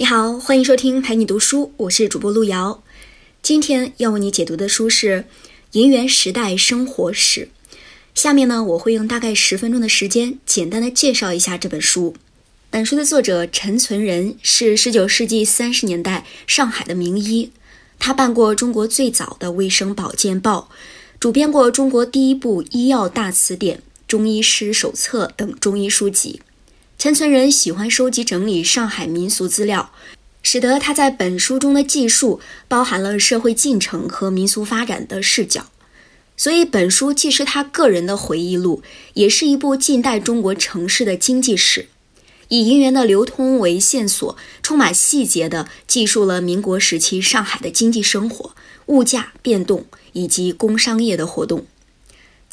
你好，欢迎收听陪你读书，我是主播路遥。今天要为你解读的书是《银元时代生活史》。下面呢，我会用大概十分钟的时间，简单的介绍一下这本书。本书的作者陈存仁是十九世纪三十年代上海的名医，他办过中国最早的卫生保健报，主编过中国第一部医药大词典、中医师手册等中医书籍。陈存仁喜欢收集整理上海民俗资料，使得他在本书中的记述包含了社会进程和民俗发展的视角。所以，本书既是他个人的回忆录，也是一部近代中国城市的经济史，以银元的流通为线索，充满细节地记述了民国时期上海的经济生活、物价变动以及工商业的活动。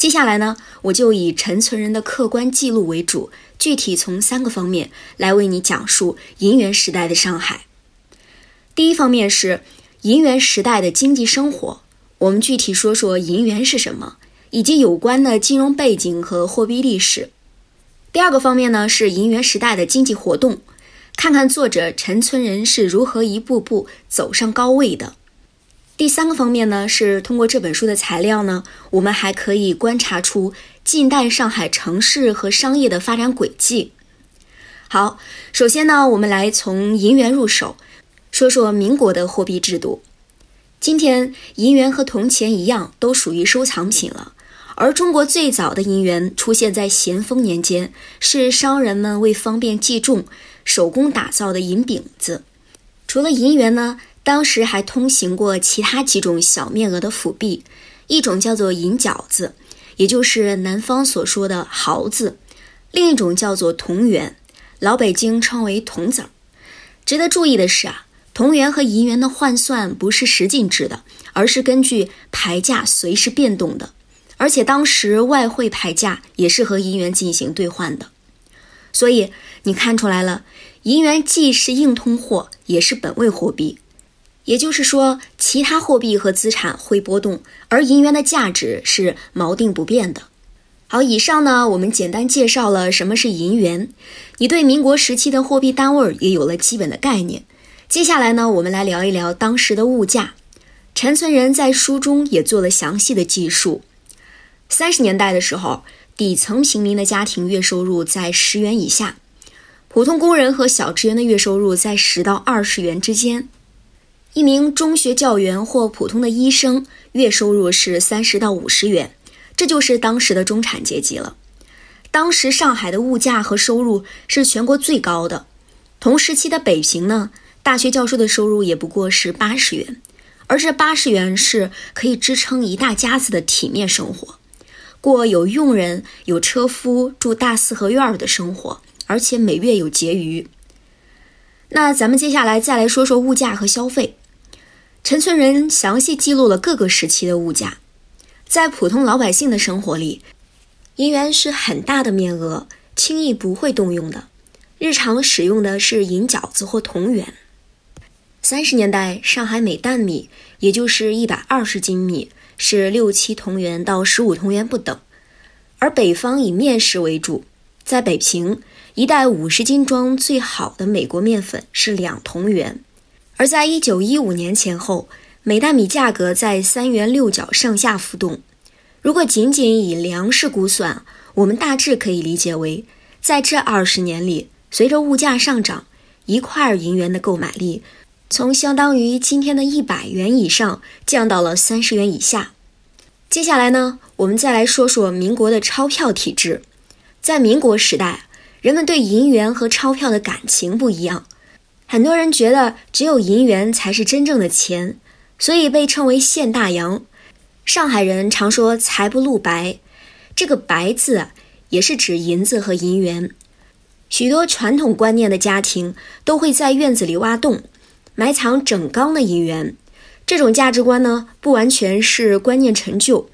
接下来呢，我就以陈存仁的客观记录为主，具体从三个方面来为你讲述银元时代的上海。第一方面是银元时代的经济生活，我们具体说说银元是什么，以及有关的金融背景和货币历史。第二个方面呢是银元时代的经济活动，看看作者陈存仁是如何一步步走上高位的。第三个方面呢，是通过这本书的材料呢，我们还可以观察出近代上海城市和商业的发展轨迹。好，首先呢，我们来从银元入手，说说民国的货币制度。今天，银元和铜钱一样，都属于收藏品了。而中国最早的银元出现在咸丰年间，是商人们为方便计重，手工打造的银饼子。除了银元呢？当时还通行过其他几种小面额的辅币，一种叫做银角子，也就是南方所说的毫子；另一种叫做铜元，老北京称为铜子儿。值得注意的是啊，铜元和银元的换算不是实进制的，而是根据牌价随时变动的，而且当时外汇牌价也是和银元进行兑换的。所以你看出来了，银元既是硬通货，也是本位货币。也就是说，其他货币和资产会波动，而银元的价值是锚定不变的。好，以上呢，我们简单介绍了什么是银元，你对民国时期的货币单位也有了基本的概念。接下来呢，我们来聊一聊当时的物价。陈存仁在书中也做了详细的记述。三十年代的时候，底层平民的家庭月收入在十元以下，普通工人和小职员的月收入在十到二十元之间。一名中学教员或普通的医生月收入是三十到五十元，这就是当时的中产阶级了。当时上海的物价和收入是全国最高的。同时期的北平呢，大学教授的收入也不过是八十元，而这八十元是可以支撑一大家子的体面生活，过有佣人、有车夫、住大四合院的生活，而且每月有结余。那咱们接下来再来说说物价和消费。陈村人详细记录了各个时期的物价，在普通老百姓的生活里，银元是很大的面额，轻易不会动用的。日常使用的是银饺子或铜元。三十年代，上海每担米，也就是一百二十斤米，是六七铜元到十五铜元不等。而北方以面食为主，在北平，一袋五十斤装最好的美国面粉是两铜元。而在一九一五年前后，每袋米价格在三元六角上下浮动。如果仅仅以粮食估算，我们大致可以理解为，在这二十年里，随着物价上涨，一块银元的购买力从相当于今天的一百元以上降到了三十元以下。接下来呢，我们再来说说民国的钞票体制。在民国时代，人们对银元和钞票的感情不一样。很多人觉得只有银元才是真正的钱，所以被称为现大洋。上海人常说“财不露白”，这个“白”字，也是指银子和银元。许多传统观念的家庭都会在院子里挖洞，埋藏整缸的银元。这种价值观呢，不完全是观念陈旧，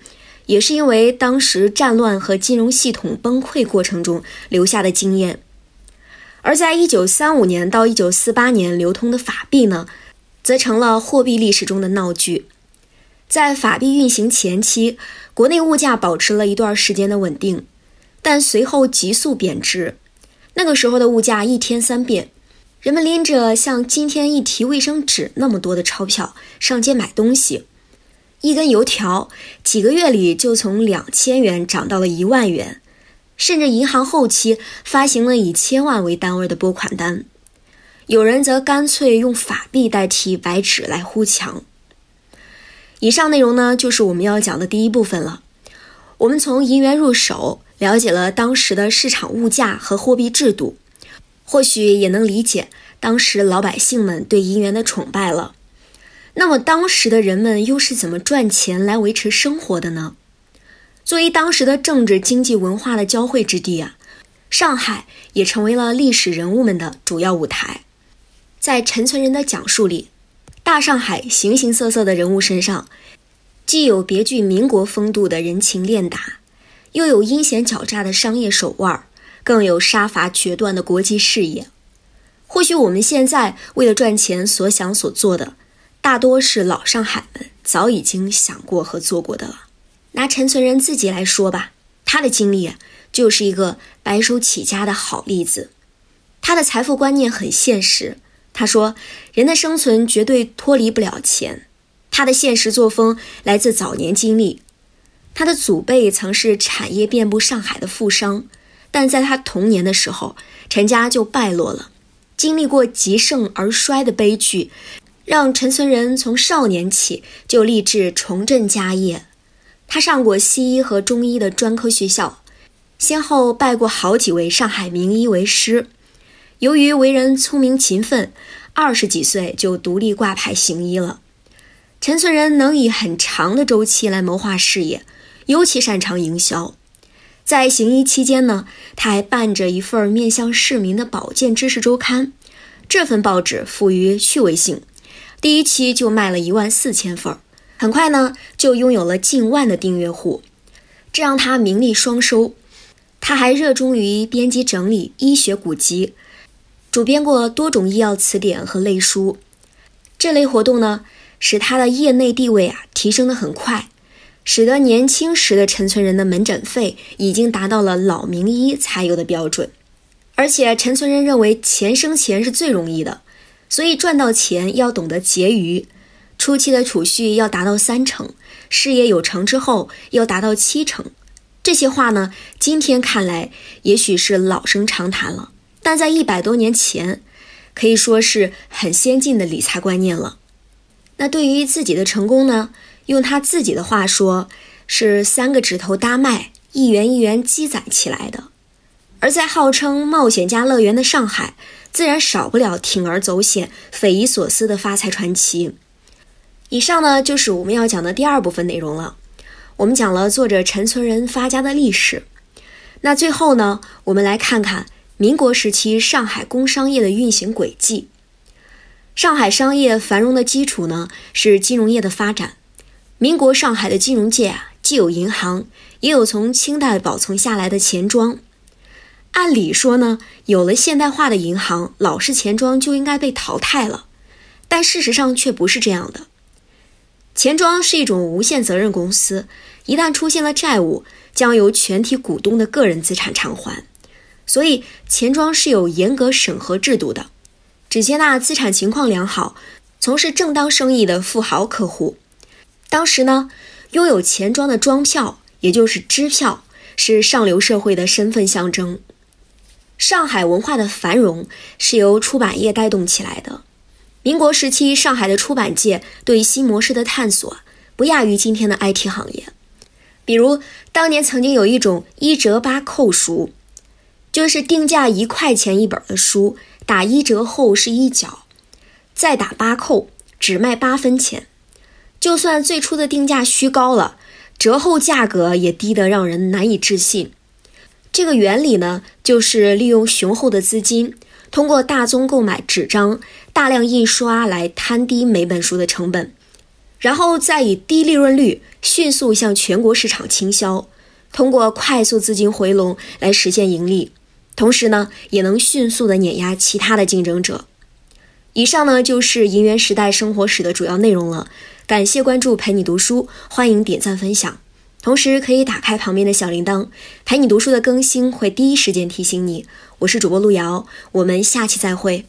也是因为当时战乱和金融系统崩溃过程中留下的经验。而在一九三五年到一九四八年流通的法币呢，则成了货币历史中的闹剧。在法币运行前期，国内物价保持了一段时间的稳定，但随后急速贬值。那个时候的物价一天三变，人们拎着像今天一提卫生纸那么多的钞票上街买东西，一根油条几个月里就从两千元涨到了一万元，甚至银行后期发行了以千万为单位的拨款单。有人则干脆用法币代替白纸来呼墙。以上内容呢，就是我们要讲的第一部分了。我们从银元入手，了解了当时的市场物价和货币制度。或许也能理解当时老百姓们对银元的崇拜了。那么当时的人们又是怎么赚钱来维持生活的呢？作为当时的政治、经济、文化的交汇之地啊，上海也成为了历史人物们的主要舞台。在陈存仁的讲述里，大上海形形色色的人物身上，既有别具民国风度的人情练达，又有阴险狡诈的商业手腕。更有杀伐决断的国际视野。或许我们现在为了赚钱所想所做的，大多是老上海们早已经想过和做过的了。拿陈存仁自己来说吧，他的经历就是一个白手起家的好例子。他的财富观念很现实。他说，人的生存绝对脱离不了钱。他的现实作风来自早年经历。他的祖辈曾是产业遍布上海的富商。但在他童年的时候，陈家就败落了。经历过极盛而衰的悲剧，让陈存仁从少年起就立志重振家业。他上过西医和中医的专科学校，先后拜过好几位上海名医为师。由于为人聪明勤奋，二十几岁就独立挂牌行医了。陈存仁能以很长的周期来谋划事业，尤其擅长营销。在行医期间呢，他还办着一份面向市民的保健知识周刊。这份报纸富于趣味性，第一期就卖了一万四千份，很快呢就拥有了近万的订阅户，这让他名利双收。他还热衷于编辑整理医学古籍，主编过多种医药词典和类书。这类活动呢，使他的业内地位啊提升的很快。使得年轻时的陈存仁的门诊费已经达到了老名医才有的标准，而且陈存仁认为钱生钱是最容易的，所以赚到钱要懂得结余，初期的储蓄要达到三成，事业有成之后要达到七成。这些话呢，今天看来也许是老生常谈了，但在一百多年前，可以说是很先进的理财观念了。那对于自己的成功呢？用他自己的话说，是三个指头搭脉，一元一元积攒起来的。而在号称冒险家乐园的上海，自然少不了铤而走险、匪夷所思的发财传奇。以上呢，就是我们要讲的第二部分内容了。我们讲了作者陈存仁发家的历史。那最后呢，我们来看看民国时期上海工商业的运行轨迹。上海商业繁荣的基础呢，是金融业的发展。民国上海的金融界啊，既有银行，也有从清代保存下来的钱庄。按理说呢，有了现代化的银行，老式钱庄就应该被淘汰了。但事实上却不是这样的。钱庄是一种无限责任公司，一旦出现了债务，将由全体股东的个人资产偿还。所以，钱庄是有严格审核制度的，只接纳资产情况良好、从事正当生意的富豪客户。当时呢，拥有钱庄的庄票，也就是支票，是上流社会的身份象征。上海文化的繁荣是由出版业带动起来的。民国时期，上海的出版界对新模式的探索不亚于今天的 IT 行业。比如，当年曾经有一种一折八扣书，就是定价一块钱一本的书，打一折后是一角，再打八扣，只卖八分钱。就算最初的定价虚高了，折后价格也低得让人难以置信。这个原理呢，就是利用雄厚的资金，通过大宗购买纸张、大量印刷来摊低每本书的成本，然后再以低利润率迅速向全国市场倾销，通过快速资金回笼来实现盈利，同时呢，也能迅速的碾压其他的竞争者。以上呢，就是银元时代生活史的主要内容了。感谢关注陪你读书，欢迎点赞分享，同时可以打开旁边的小铃铛，陪你读书的更新会第一时间提醒你。我是主播路遥，我们下期再会。